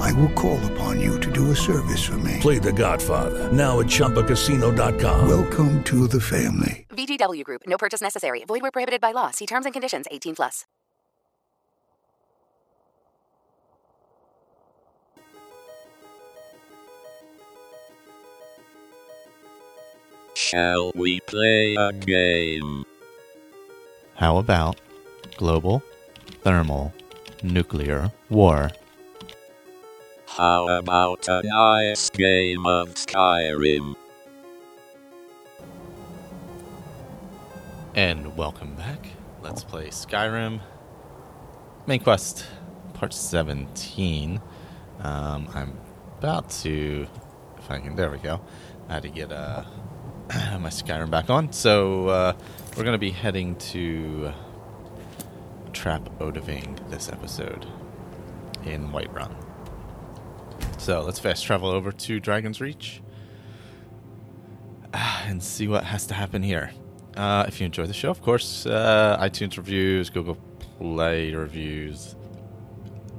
I will call upon you to do a service for me. Play The Godfather now at ChumbaCasino.com. Welcome to the family. VGW Group. No purchase necessary. Void where prohibited by law. See terms and conditions. 18 plus. Shall we play a game? How about global, thermal, nuclear war? How about a nice game of Skyrim? And welcome back. Let's play Skyrim. Main quest, part 17. Um, I'm about to, if I can, there we go. I had to get uh, my Skyrim back on. So uh, we're going to be heading to Trap Odahviing this episode in Whiterun. So let's fast travel over to Dragon's Reach ah, and see what has to happen here. Uh, if you enjoy the show, of course, uh, iTunes reviews, Google Play reviews,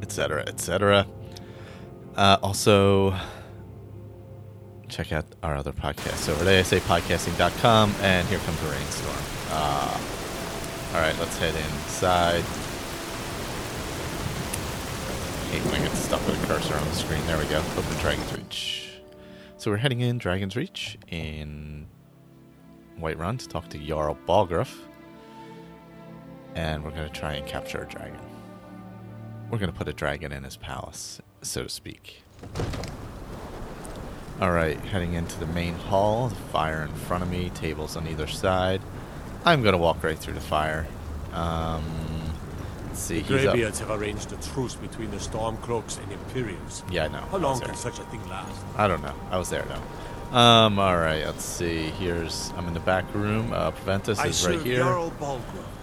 etc., etc. Uh, also, check out our other podcasts over at asapodcasting.com. And here comes the rainstorm. Uh, all right, let's head inside. Hate when I get stuck with a cursor on the screen. There we go. Open Dragon's Reach. So we're heading in Dragon's Reach in Whiterun to talk to Jarl Balgruuf. And we're going to try and capture a dragon. We're going to put a dragon in his palace, so to speak. Alright, heading into the main hall. The fire in front of me, tables on either side. I'm going to walk right through the fire. Um, see. The Greybeards have arranged a truce between the Stormcloaks and Imperials. Yeah, I know. How I long can such a thing last? I don't know. I was there though. Um, all right. Let's see. Here's I'm in the back room. Uh, Proventus I is right here. Jarl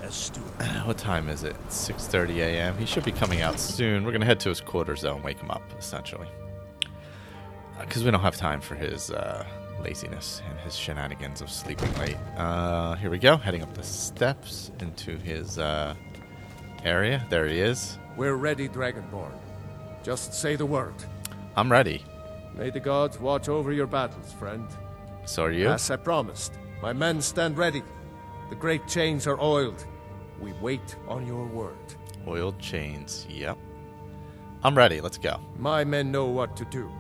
as steward. What time is it? 6:30 a.m. He should be coming out soon. We're gonna head to his quarters though and wake him up, essentially, because we don't have time for his uh, laziness and his shenanigans of sleeping late. Uh, here we go. Heading up the steps into his uh, area. There he is. We're ready, Dragonborn. Just say the word. I'm ready. May the gods watch over your battles, friend. So are you? As I promised, my men stand ready. The great chains are oiled. We wait on your word. Oiled chains. Yep. I'm ready. Let's go. My men know what to do.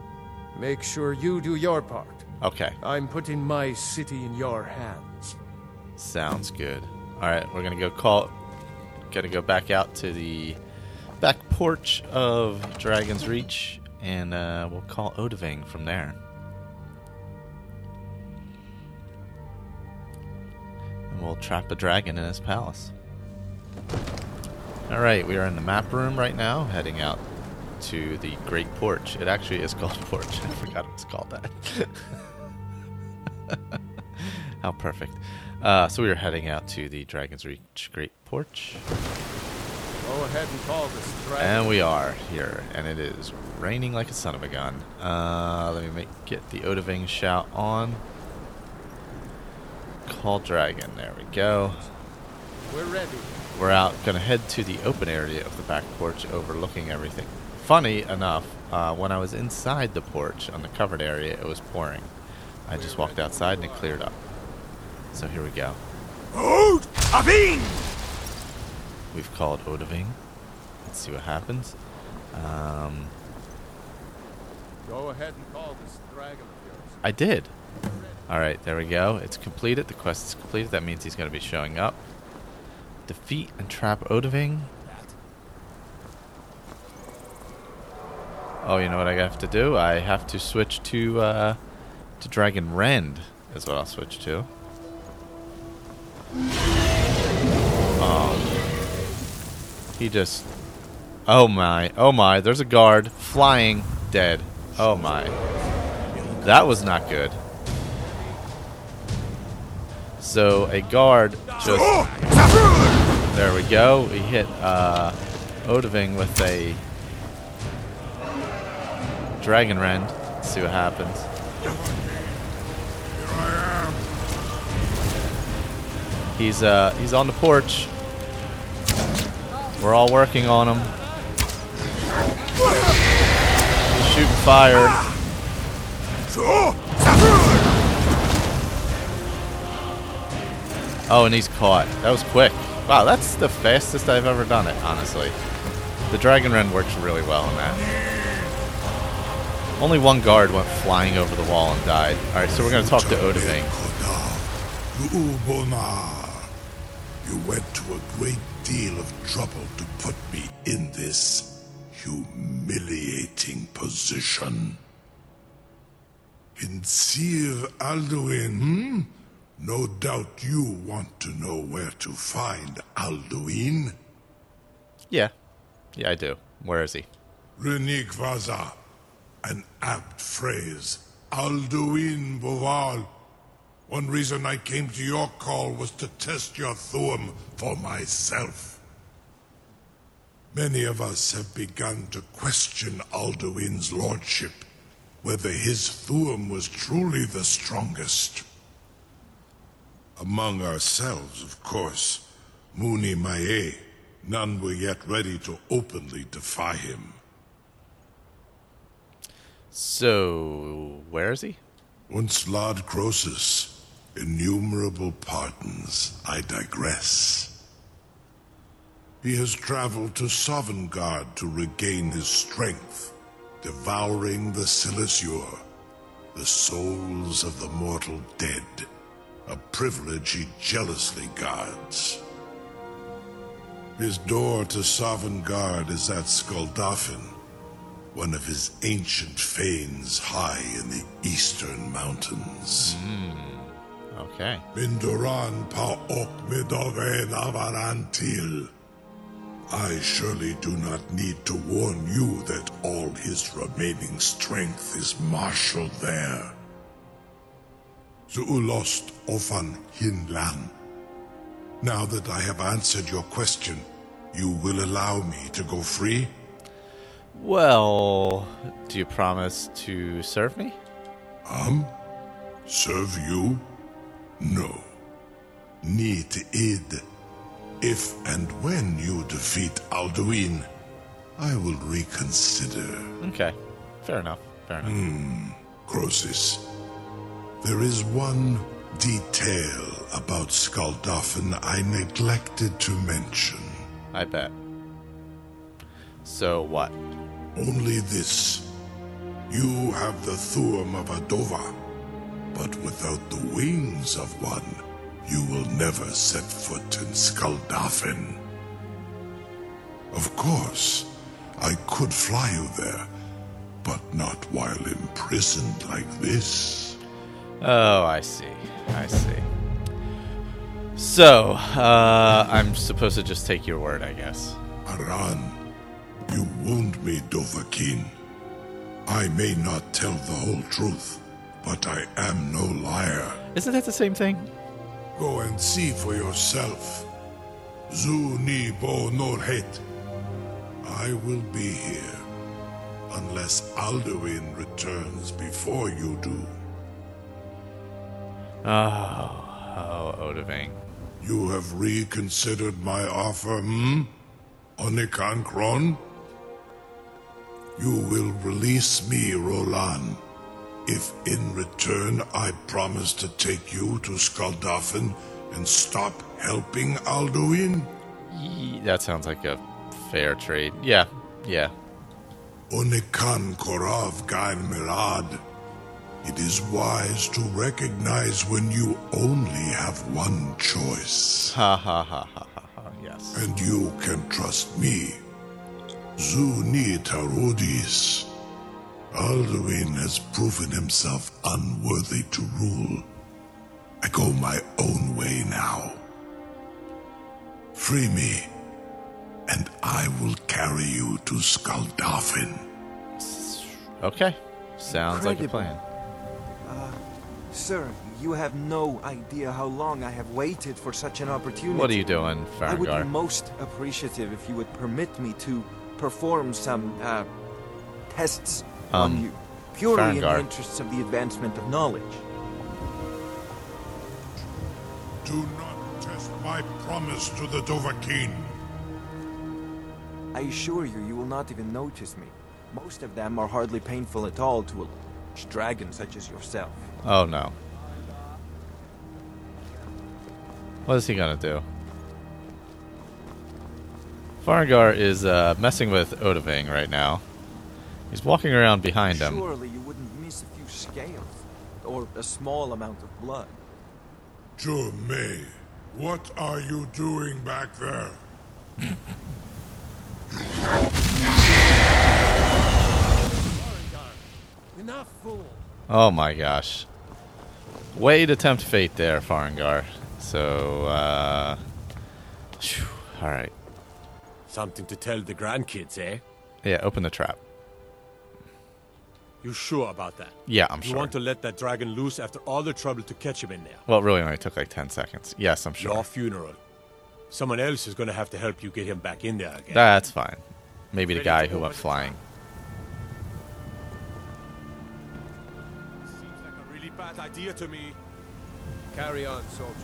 Make sure you do your part. Okay. I'm putting my city in your hands. Sounds good. All right, we're gonna go call. Gotta go back out to the back porch of Dragon's Reach, and uh, we'll call Odahviing from there. And we'll trap a dragon in his palace. All right, we are in the map room right now, heading out to the Great Porch. It actually is called Porch. I forgot it was called that. How perfect. Uh, so we are heading out to the Dragon's Reach Great Porch. Go ahead and call this dragon. And we are here, and it is raining like a son of a gun. Uh, let me make, get the Odahviing shout on. Call Dragon. There we go. We're ready. We're out, gonna head to the open area of the back porch overlooking everything. Funny enough, uh, when I was inside the porch on the covered area, it was pouring. I just walked outside and it cleared up. So here we go. Old Avin! We've called Odahviing. Let's see what happens. Um, Go ahead and call this dragon of yours. I did. All right, there we go. It's completed. The quest is completed. That means he's going to be showing up. Defeat and trap Odahviing. Oh, you know what I have to do? I have to switch to uh, to Dragon Rend. Is what I'll switch to. Oh, he just. Oh my! Oh my! There's a guard flying, dead. Oh my! That was not good. So a guard just. There we go. We hit uh, Odahviing with a Dragon Rend. Let's see what happens. He's uh he's on the porch. We're all working on him. He's shooting fire. Oh, and he's caught. That was quick. Wow, that's the fastest I've ever done it, honestly. The Dragon Rend works really well in that. Only one guard went flying over the wall and died. Alright, so we're going to talk to Odahviing. You went to a great deal of trouble to put me in this humiliating position. Vincir Alduin, hmm? No doubt you want to know where to find Alduin. Yeah. Yeah, I do. Where is he? Rinik vazah, an apt phrase. Alduin bovul. One reason I came to your call was to test your Thu'um for myself. Many of us have begun to question Alduin's lordship, whether his Thu'um was truly the strongest. Among ourselves, of course, Muni Mae, none were yet ready to openly defy him. So, where is he? Once Lord Krosis, innumerable pardons, I digress. He has traveled to Sovngarde to regain his strength, devouring the sillesejoor, the souls of the mortal dead, a privilege he jealously guards. His door to Sovngarde is at Skuldafn, one of his ancient fanes high in the eastern mountains. Hmm. Okay. Mindoran pa ok midoven avarantil. I surely do not need to warn you that all his remaining strength is marshaled there. Zuulost ofan hinlan. Now that I have answered your question, you will allow me to go free? Well, do you promise to serve me? Um? Serve you? No. Need id. If and when you defeat Alduin, I will reconsider. Okay. Fair enough. Fair enough. Hmm, Krosis, there is one detail about Skuldafn I neglected to mention. I bet. So what? Only this. You have the Thu'um of Adova, but without the wings of one, you will never set foot in Skuldafn. Of course, I could fly you there, but not while imprisoned like this. Oh, I see. I see. So, uh, I'm supposed to just take your word, I guess. Aran, you wound me, Dovahkiin. I may not tell the whole truth, but I am no liar. Isn't that the same thing? Go and see for yourself. Zu ni bo nor norhet. I will be here, unless Alduin returns before you do. Oh, oh, Odahviing. You have reconsidered my offer, hmm? Onikan Kron? You will release me, Roland, if in return I promise to take you to Skuldafn and stop helping Alduin? That sounds like a fair trade. Yeah, yeah. Onikan Korav Gain Mirad. It is wise to recognize when you only have one choice. Ha ha ha ha ha ha. Yes. And you can trust me. Zuni Tarudis. Alduin has proven himself unworthy to rule. I go my own way now. Free me, and I will carry you to Skuldafn. Okay. Sounds like a Incredible. plan. Sir, You have no idea how long I have waited for such an opportunity. What are you doing, I would be most appreciative if you would permit me to perform some uh, tests Um, on you, purely in the interests of the advancement of knowledge. Do not test my promise to the Dovahkiin. I assure you, you will not even notice me. Most of them are hardly painful at all to a large dragon such as yourself. Oh no. What is he gonna do? Farengar is uh, messing with Odahviing right now. He's walking around behind him. Surely you wouldn't miss a few scales, or a small amount of blood. May, what are you doing back there? Oh my gosh. Way to tempt fate there, Farengar. So, uh. Alright. Something to tell the grandkids, eh? Yeah, open the trap. You sure about that? Yeah, I'm You sure. You want to let that dragon loose after all the trouble to catch him in there? Well, it really only took like 10 seconds. Yes, I'm sure. Your funeral. Someone else is going to have to help you get him back in there again. That's fine. Maybe the guy who go went by the flying. Seems like a really bad idea to me. Carry on, soldier.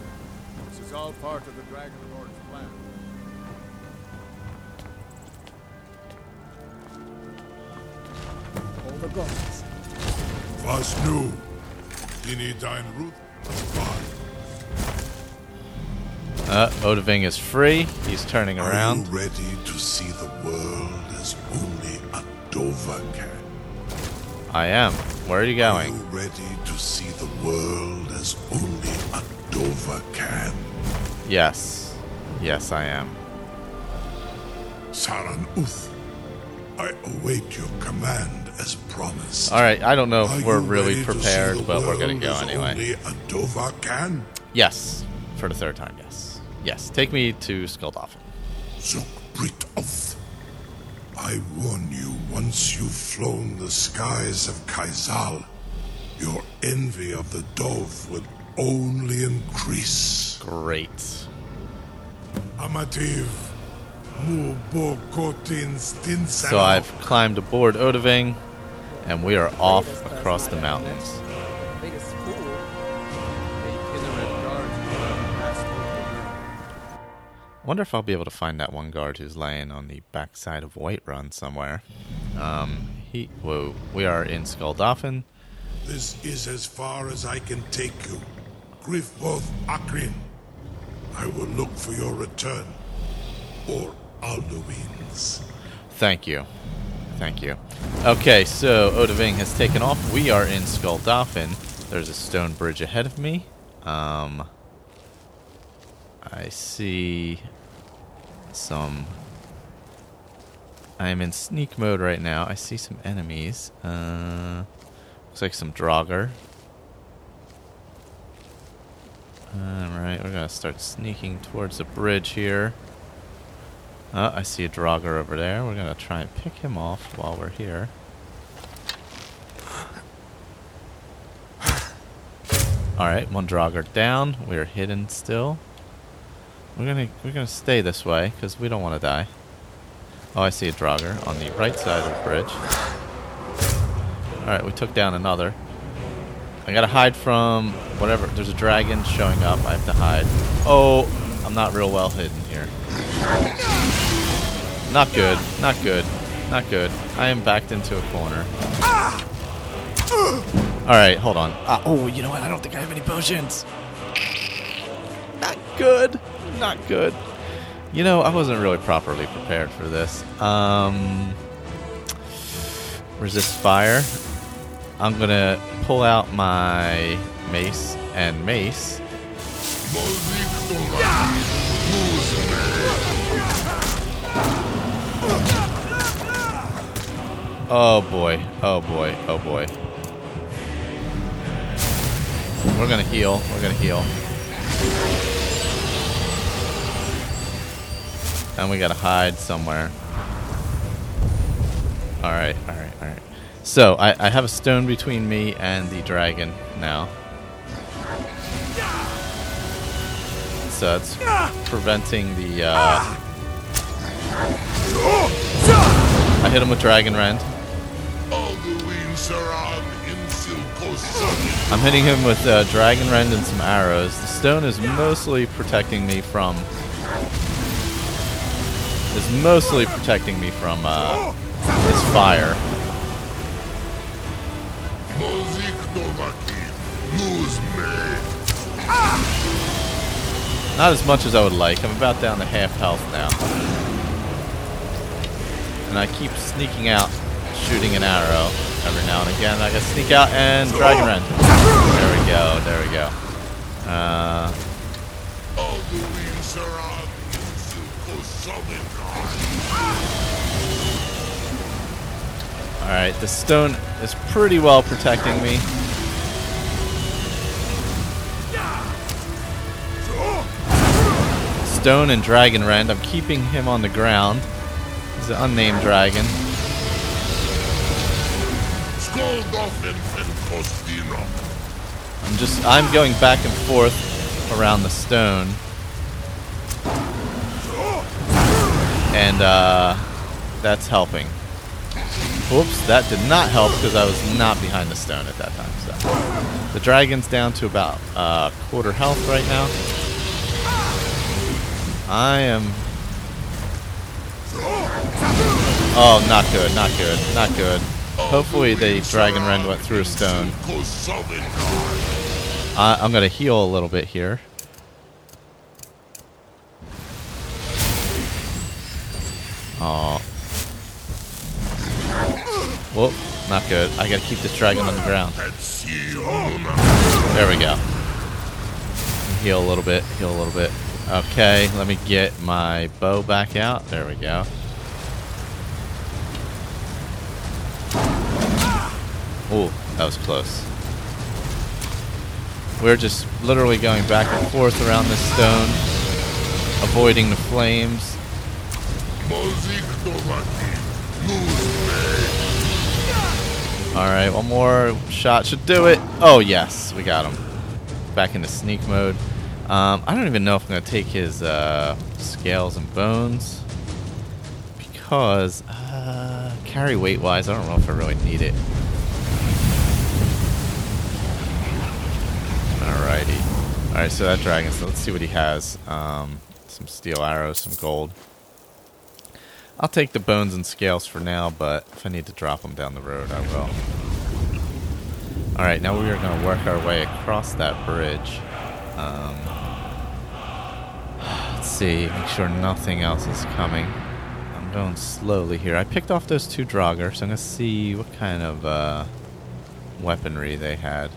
This is all part of the Dragon Lord's plan. The gods. Was nu? Dini dein Ruth? Uh, Odahviing is free. He's turning Are around. you ready to see the world as only a Dova can? I am. Where are you Are going? you ready to see the world as only a Dova can? Yes. Yes, I am. Saran Uth, I await your command promised. Alright, I don't know Are if we're really to prepared, but we're gonna go anyway. Only a Dova can? Yes. For the third time, yes. Yes. Take me to Skulldolphin. Zok Brit I warn you, once you've flown the skies of Keizaal, your envy of the dove will only increase. Great. Amativ, Mubo Kotin Stin So I've climbed aboard Odahviing, and we are off across the mountains. Biggest fool. Eight Kinnared guards passed over wonder if I'll be able to find that one guard who's laying on the backside of Whiterun somewhere. Um, he. Whoa. We are in Skulldolphin. This is as far as I can take you. Griffboth Akrin. I will look for your return. Or Alduin's. Thank you. Thank you. Okay, so Odahviing has taken off. We are in Skulldolphin. There's a stone bridge ahead of me. Um, I see some. I am in sneak mode right now. I see some enemies. Uh, looks like some Draugr. Alright, we're gonna start sneaking towards the bridge here. Oh, I see a Draugr over there. We're gonna try and pick him off while we're here. Alright, one Draugr down. We're hidden still. We're gonna we're gonna stay this way because we don't want to die. Oh, I see a Draugr on the right side of the bridge. Alright, we took down another. I gotta hide from whatever. There's a dragon showing up. I have to hide. Oh, I'm not real well hidden here. Not good. Not good. Not good. I am backed into a corner. Alright, hold on. Ah, oh, you know what? I don't think I have any potions. Not good. Not good. You know, I wasn't really properly prepared for this. Um, resist fire. I'm gonna pull out my mace and mace. Oh boy, oh boy, oh boy. We're gonna heal, we're gonna heal. And we gotta hide somewhere. Alright, alright, alright. So, I, I have a stone between me and the dragon now. so it's preventing the. Uh, I hit him with Dragon Rend. I'm hitting him with uh, Dragon Rend and some arrows. The stone is mostly protecting me from. Is mostly protecting me from uh, fire. Not as much as I would like. I'm about down to half health now. And I keep sneaking out, shooting an arrow every now and again. I gotta sneak out and Dragon Rend. There we go, there we go. Uh, Alright, the stone is pretty well protecting me. Stone and Dragon Rend. I'm keeping him on the ground. He's an unnamed dragon. I'm just I'm going back and forth around the stone. And uh that's helping. Whoops, that did not help because I was not behind the stone at that time. So the dragon's down to about uh, quarter health right now. I am. Oh, not good, not good, not good. Hopefully the dragon rend went through a stone. I'm gonna heal a little bit here. Oh. Whoop, not good. I gotta keep this dragon on the ground. There we go. Heal a little bit, heal a little bit. Okay, let me get my bow back out. There we go. Ooh, that was close. We're just literally going back and forth around this stone, avoiding the flames. Alright, one more shot should do it. Oh, yes, we got him. Back into sneak mode. Um, I don't even know if I'm going to take his uh, scales and bones. Because, uh, carry weight wise, I don't know if I really need it. Alrighty. Alright, so that dragon, so let's see what he has. Um, some steel arrows, some gold. I'll take the bones and scales for now, but if I need to drop them down the road, I will. Alright, now we are going to work our way across that bridge. Um, let's see, make sure nothing else is coming. I'm going slowly here. I picked off those two Draugr, so I'm going to see what kind of uh, weaponry they had.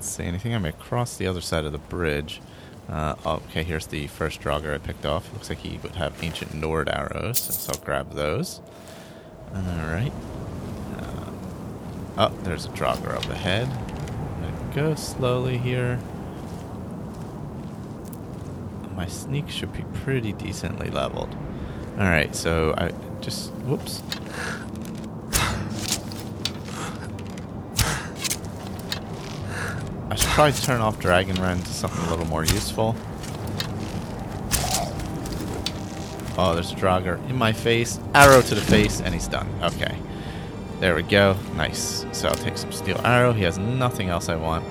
Don't see anything. I'm across the other side of the bridge. Uh, okay, here's the first Draugr I picked off. Looks like he would have ancient Nord arrows, so I'll grab those. Alright. Uh, oh, there's a Draugr up ahead. Go slowly here. My sneak should be pretty decently leveled. Alright, so I just. Whoops. I should probably turn off Dragon Rend to something a little more useful. Oh, there's a Draugr in my face. Arrow to the face, and he's done. Okay. There we go. Nice. So I'll take some steel arrow. He has nothing else I want.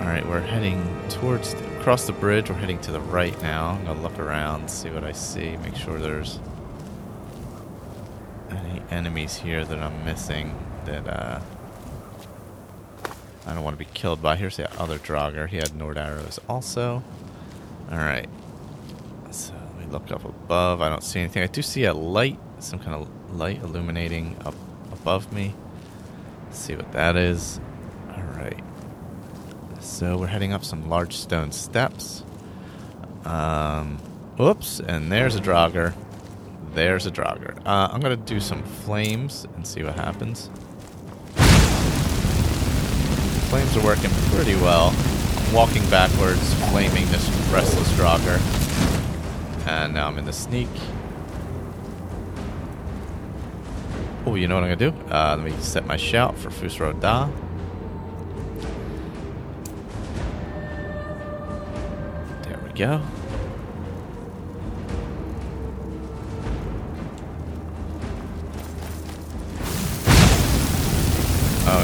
Alright, we're heading towards the, across the bridge. We're heading to the right now. I'm gonna look around, see what I see, make sure there's any enemies here that I'm missing that uh I don't want to be killed by. Here's the other Draugr. He had Nord arrows also. Alright. So we look up above. I don't see anything. I do see a light, some kind of light illuminating up above me. Let's see what that is. Alright. So we're heading up some large stone steps. Um, oops, and there's a Draugr. There's a Draugr. Uh, I'm going to do some flames and see what happens flames are working pretty well. I'm walking backwards, flaming this restless Draugr. And now I'm in the sneak. Oh, you know what I'm gonna do? Uh, let me set my shout for Fus Ro Dah. There we go.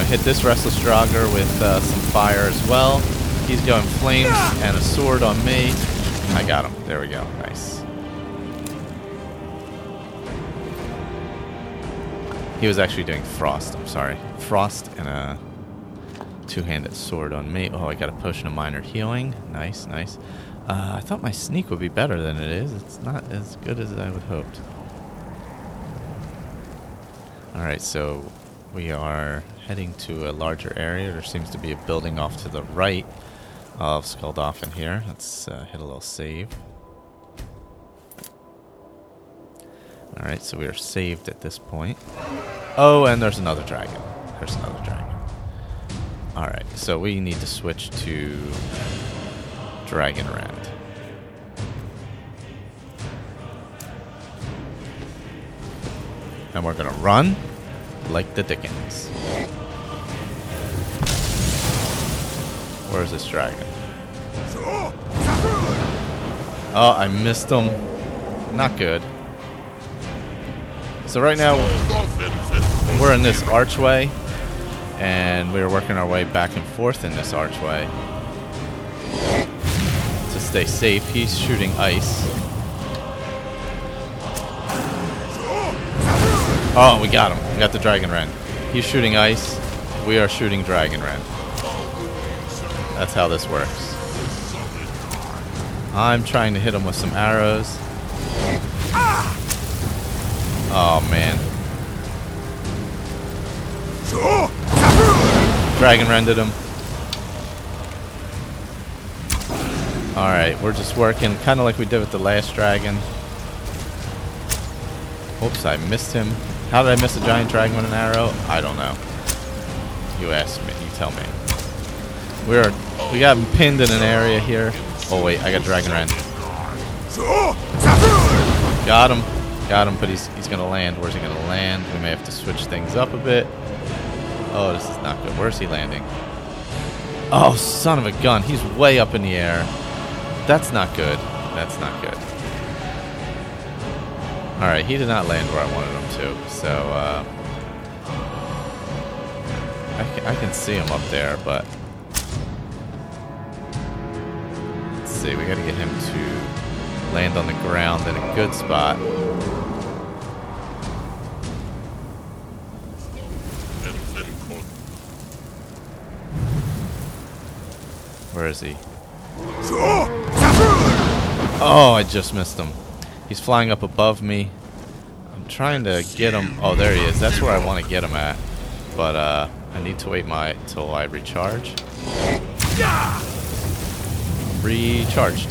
Hit this Restless Draugr with uh, some fire as well. He's going flames and a sword on me. I got him. There we go. Nice. He was actually doing frost. I'm sorry. Frost and a two-handed sword on me. Oh, I got a potion of minor healing. Nice, nice. Uh, I thought my sneak would be better than it is. It's not as good as I would hoped. All right, so we are heading to a larger area. There seems to be a building off to the right of Skuldolphin here. Let's uh, hit a little save. Alright, so we are saved at this point. Oh, and there's another dragon. There's another dragon. Alright, so we need to switch to Dragon Rend. And we're gonna run like the Dickens. Where's this dragon? Oh, I missed him. Not good. So right now, we're in this archway, and we're working our way back and forth in this archway to stay safe. He's shooting ice. Oh, we got him. We got the Dragon Rend. He's shooting ice. We are shooting Dragon Rend. That's how this works. I'm trying to hit him with some arrows. Oh, man. Dragon Rended him. Alright, we're just working kind of like we did with the last dragon. Oops, I missed him. How did I miss a giant dragon with an arrow? I don't know. You ask me. You tell me. We're we got him pinned in an area here. Oh wait, I got Dragon Rend. Got him. Got him, but he's he's gonna land. Where's he gonna land? We may have to switch things up a bit. Oh, this is not good. Where's he landing? Oh, son of a gun. He's way up in the air. That's not good. That's not good. Alright, he did not land where I wanted him to, so, uh... I can see him up there, but... see, we gotta get him to land on the ground in a good spot. Where is he? Oh, I just missed him. He's flying up above me. I'm trying to get him. Oh, there he is. That's where I want to get him at. But uh, I need to wait my till I recharge. Recharged.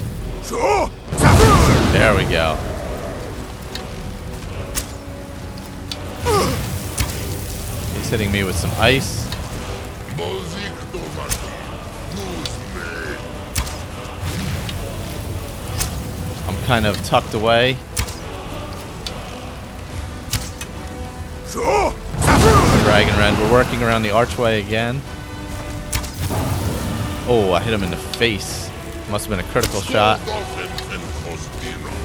There we go. He's hitting me with some ice. I'm kind of tucked away. Dragon Rend, we're working around the archway again. Oh, I hit him in the face. Must have been a critical shot.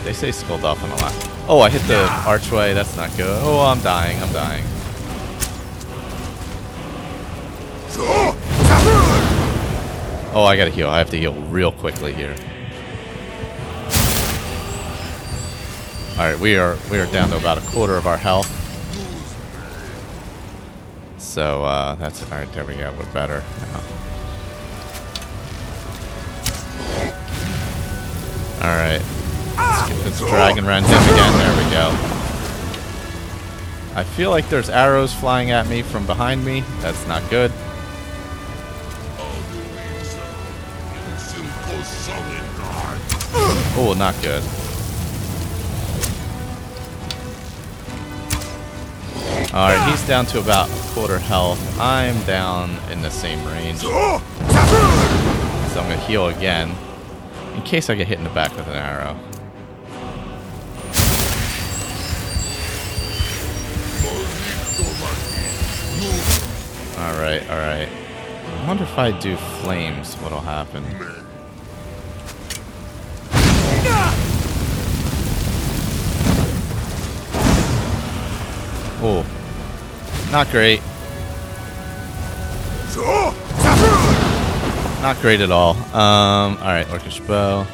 They say Skull Dolphin a lot. Oh, I hit the archway. That's not good. Oh, I'm dying. I'm dying. Oh, I gotta heal. I have to heal real quickly here. All right, we are we are down to about a quarter of our health. So uh, that's all right. There we go. We're better now. All right, let's get this dragon rend him again. There we go. I feel like there's arrows flying at me from behind me. That's not good. Oh, not good. Alright, he's down to about quarter health. I'm down in the same range. So I'm to heal again. In case I get hit in the back with an arrow. Alright, alright. I wonder if I do flames, what'll happen. Oh. Not great. Not great at all. Um, alright, Orcish Bow.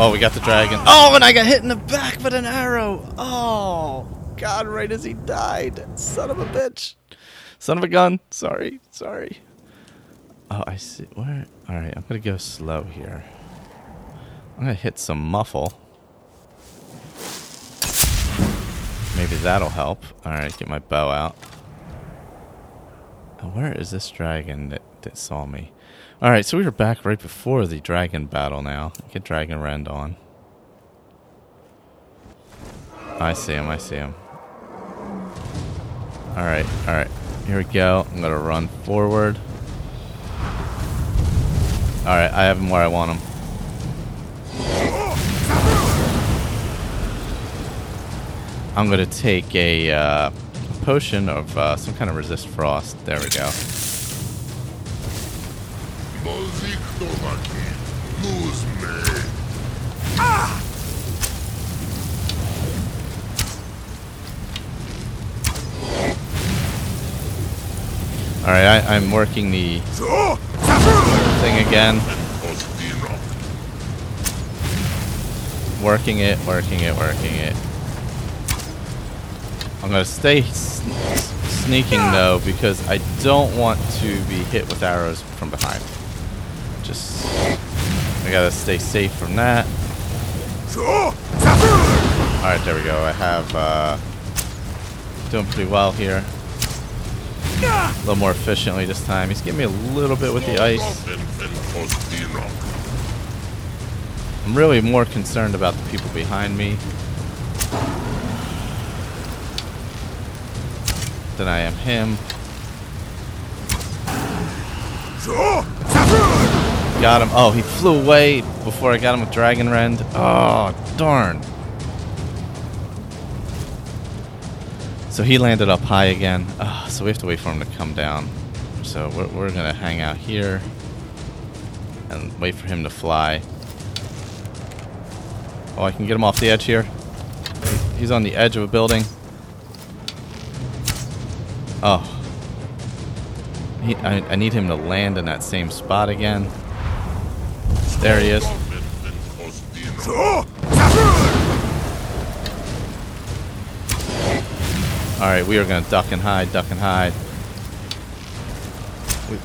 Oh, we got the dragon. Oh, and I got hit in the back with an arrow. Oh, God, right as he died. Son of a bitch. Son of a gun. Sorry, sorry. Oh, I see. Where? All right, I'm going to go slow here. I'm going to hit some muffle. Maybe that'll help. All right, get my bow out. Oh, where is this dragon that, that saw me? All right, so we were back right before the dragon battle now. Get Dragon Rend on. I see him, I see him. All right, all right. Here we go. I'm to run forward. All right, I have him where I want him. I'm going to take a uh, potion of uh, some kind of resist frost. There we go. Alright, I'm working the thing again. Working it, working it, working it. I'm gonna stay sneaking though because I don't want to be hit with arrows from behind. Just I gotta stay safe from that. Alright, there we go. I have uh, doing pretty well here. A little more efficiently this time. He's getting me a little bit with the ice. I'm really more concerned about the people behind me than I am him. Got him. Oh, he flew away before I got him with Dragon Rend. Oh, darn. So he landed up high again. Oh, so we have to wait for him to come down. So we're, we're going to hang out here and wait for him to fly. Oh, I can get him off the edge here. He's on the edge of a building. Oh. He, I, I need him to land in that same spot again. There he is. Alright, we are going to duck and hide, duck and hide. We,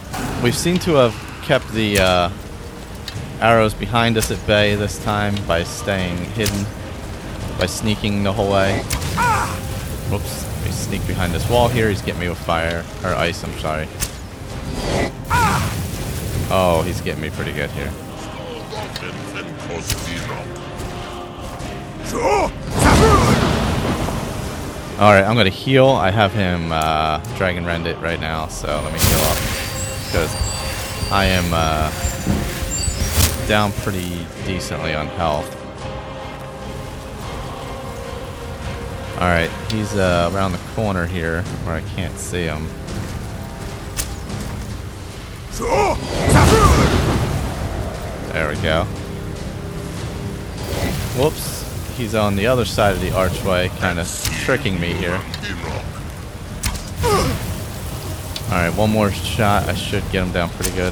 we seem to have kept the uh, arrows behind us at bay this time by staying hidden, by sneaking the whole way. Whoops, we sneak behind this wall here. He's getting me with fire, or ice, I'm sorry. Oh, he's getting me pretty good here. Alright, I'm gonna heal. I have him uh, Dragon Rend it right now, so let me heal up. Because I am uh, down pretty decently on health. Alright, he's uh, around the corner here where I can't see him. There we go. Whoops. He's on the other side of the archway, kind of tricking me here. Alright, one more shot. I should get him down pretty good.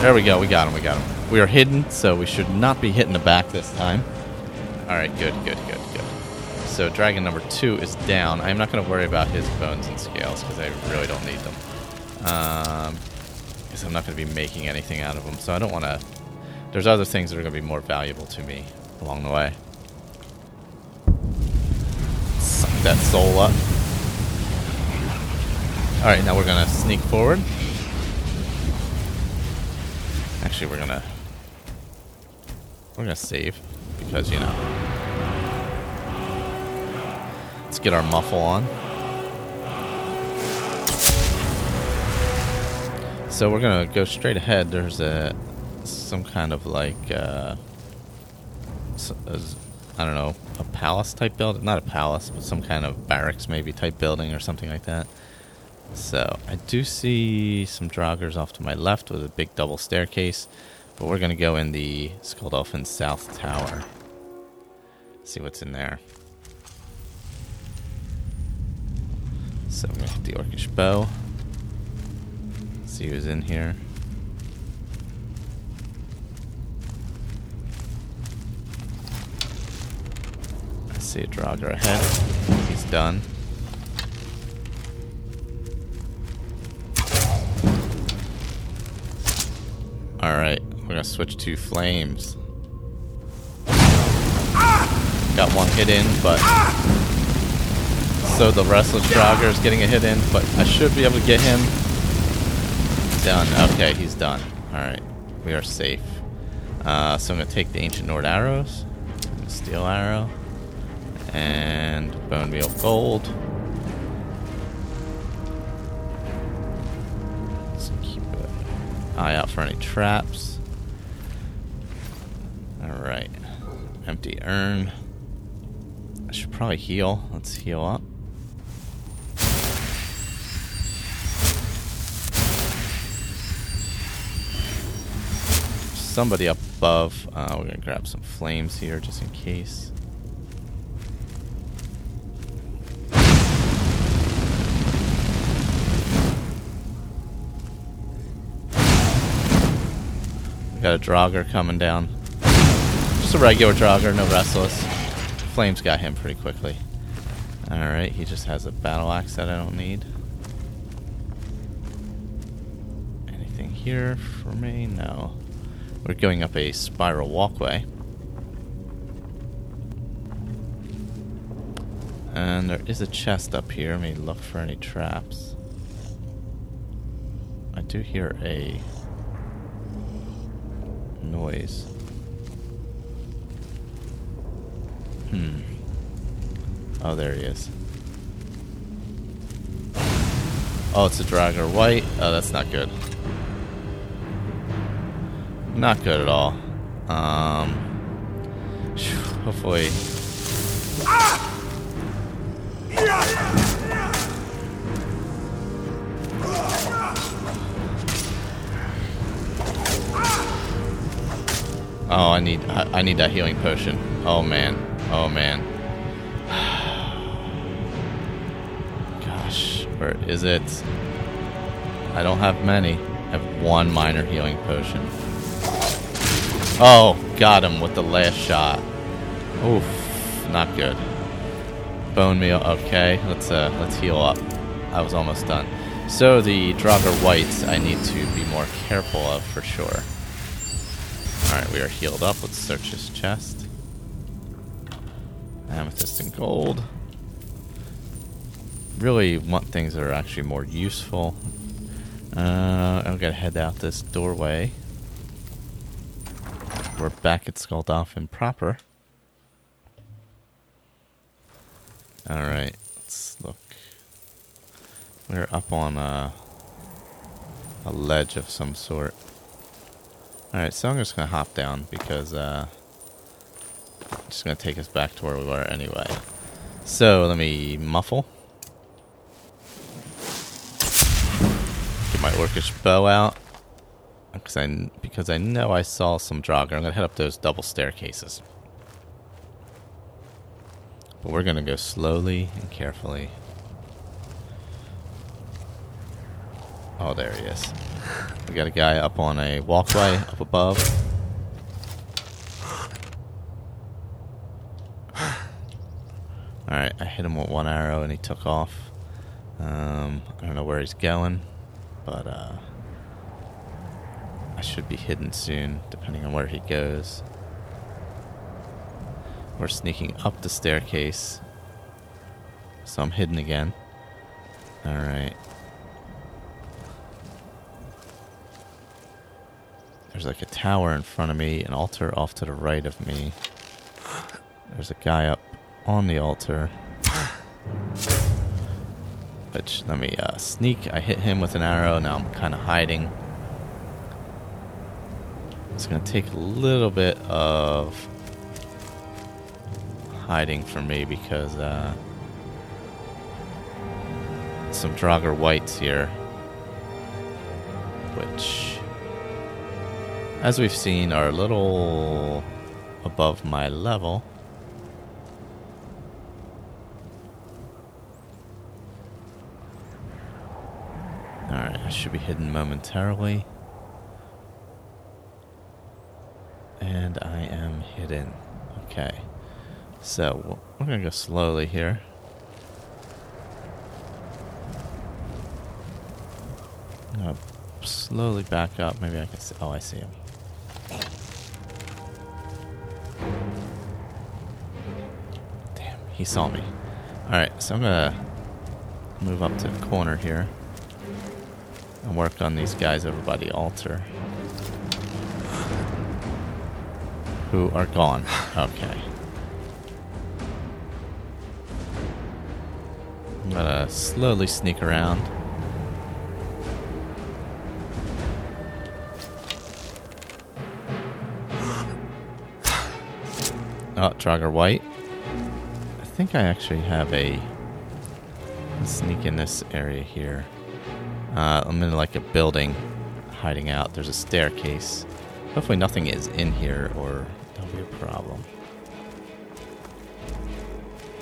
There we go. We got him. We got him. We are hidden, so we should not be hitting the back this time. Alright, good, good, good, good. So dragon number two is down. I'm not going to worry about his bones and scales, because I really don't need them. Um, because I'm not going to be making anything out of them, so I don't want to there's other things that are going to be more valuable to me along the way. Suck that soul up. Alright, now we're going to sneak forward. Actually, we're going to... We're going to save. Because, you know... Let's get our muffle on. So we're to go straight ahead. There's a some kind of like uh, I don't know a palace type building, not a palace, but some kind of barracks maybe type building or something like that. So I do see some Draugrs off to my left with a big double staircase, but we're gonna go in the Skuldafn South Tower. See what's in there. So I'm gonna hit the Orcish Bow. See who's in here. I see a Draugr ahead. He's done. Alright, we're gonna switch to flames. Got one hit in, but so the restless Draugr is getting a hit in, but I should be able to get him. Done. Okay, he's done. Alright, we are safe. Uh, so I'm gonna take the ancient Nord arrows, steel arrow, and bone meal gold. Eye out for any traps. Empty urn. I should probably heal. Let's heal up. Somebody above. Uh, we're gonna grab some flames here just in case. Got a Draugr coming down. Just a regular Draugr, no restless. Flames got him pretty quickly. Alright, he just has a battle axe that I don't need. Anything here for me? No. We're going up a spiral walkway. And there is a chest up here. Let me look for any traps. I do hear a noise. Hmm. Oh, there he is. Oh, it's a Draugr Wight. Oh, that's not good. Not good at all. Um. Hopefully. Oh, I need I, I need that healing potion. Oh man. Oh man. Gosh, where is it? I don't have many. I have one minor healing potion. Oh, got him with the last shot. Oof, not good. Bone meal. Okay, let's uh let's heal up. I was almost done. So the Draugr wights I need to be more careful of for sure. Alright, we are healed up. Let's search his chest. Amethyst and gold. Really want things that are actually more useful. Uh, I'm gonna head out this doorway. We're back at Skuldafn proper. Alright, let's look. We're up on a, a ledge of some sort. Alright, so I'm just gonna hop down because uh just gonna take us back to where we were anyway. So let me muffle. Get my orcish bow out. Because I, because I know I saw some Draugr. I'm gonna head up those double staircases. But we're gonna go slowly and carefully. Oh, there he is. We got a guy up on a walkway up above. Alright, I hit him with one arrow and he took off. Um, I don't know where he's going, but uh, I should be hidden soon, depending on where he goes. We're sneaking up the staircase, so I'm hidden again. Alright. There's like a tower in front of me, an altar off to the right of me. There's a guy up on the altar. Which, let me uh, sneak. I hit him with an arrow. Now I'm kind of hiding. It's going to take a little bit of hiding for me because uh, some Draugr wights here, which, as we've seen, are a little above my level. Alright, I should be hidden momentarily. And I am hidden. Okay. So, we're going to go slowly here. To slowly back up. Maybe I can see. Oh, I see him. Damn, he saw me. Alright, so I'm going to move up to the corner here and work on these guys over by the altar. Who are gone. Okay. I'm gonna slowly sneak around. Oh, Draugr Wight. I think I actually have a sneak in this area here. Uh, I'm in like a building hiding out. There's a staircase. Hopefully nothing is in here or that'll be a problem.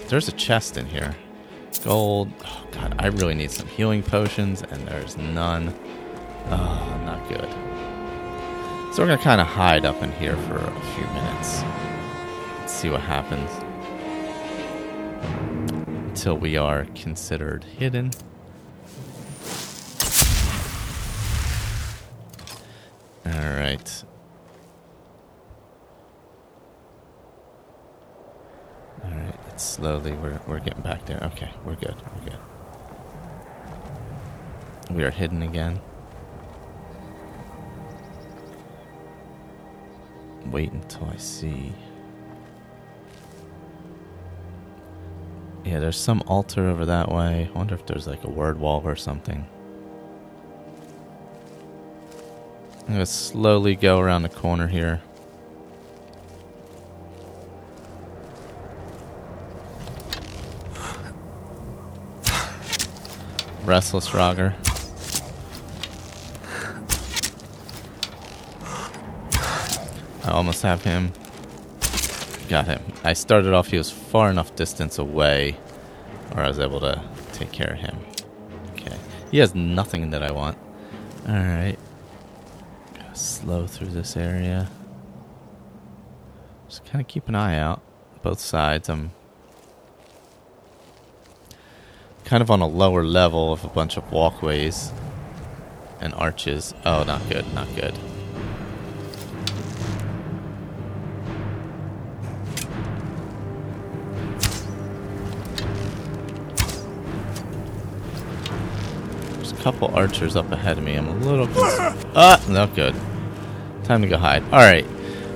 There's a chest in here. Gold. Oh god, I really need some healing potions and there's none. Oh, not good. So we're gonna kind of hide up in here for a few minutes. Let's see what happens. Until we are considered hidden. All right. All right. It's slowly. We're we're getting back there. Okay, we're good. We're good. We are hidden again. Wait until I see. Yeah, there's some altar over that way. I wonder if there's like a word wall or something. I'm going to slowly go around the corner here. Restless Draugr. I almost have him. Got him. I started off, he was far enough distance away where I was able to take care of him. Okay. He has nothing that I want. Alright slow through this area. Just kind of keep an eye out both sides. I'm kind of on a lower level of a bunch of walkways and arches. Oh, not good, not good. There's a couple archers up ahead of me. I'm a little. ah, not good. Time to go hide. Alright,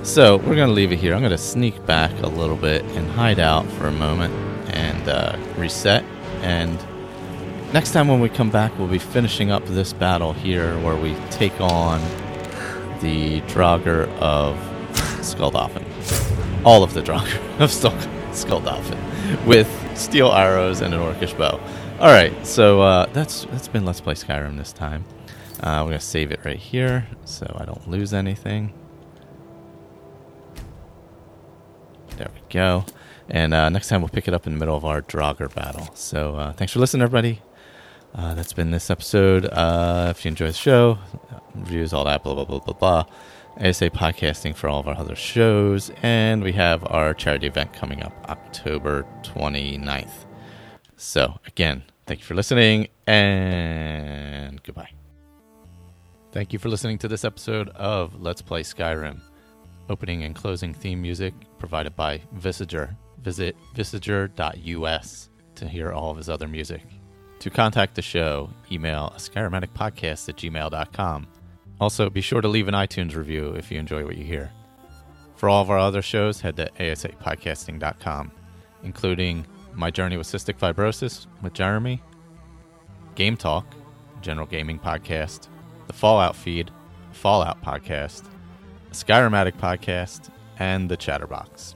so we're going to leave it here. I'm going to sneak back a little bit and hide out for a moment and uh, reset. And next time when we come back, we'll be finishing up this battle here where we take on the Draugr of Skuldafn. All of the Draugr of Skuldafn with steel arrows and an orcish bow. All right, so uh, that's that's been Let's Play Skyrim this time. Uh, we're going to save it right here so I don't lose anything. There we go. And uh, next time we'll pick it up in the middle of our Draugr battle. So uh, thanks for listening, everybody. Uh, that's been this episode. Uh, if you enjoy the show, reviews, all that, blah, blah, blah, blah, blah. ASA podcasting for all of our other shows. And we have our charity event coming up October 29th. So, again, thank you for listening and goodbye. Thank you for listening to this episode of Let's Play Skyrim. Opening and closing theme music provided by Visager. Visit visager.us to hear all of his other music. To contact the show, email skyrimaddictpodcast at gmail.com. Also, be sure to leave an iTunes review if you enjoy what you hear. For all of our other shows, head to asapodcasting.com, including My Journey with Cystic Fibrosis with Jeremy, Game Talk, general gaming podcast, the Fallout feed, Fallout podcast, Skyrim Addict Podcast, and the Chatterbox.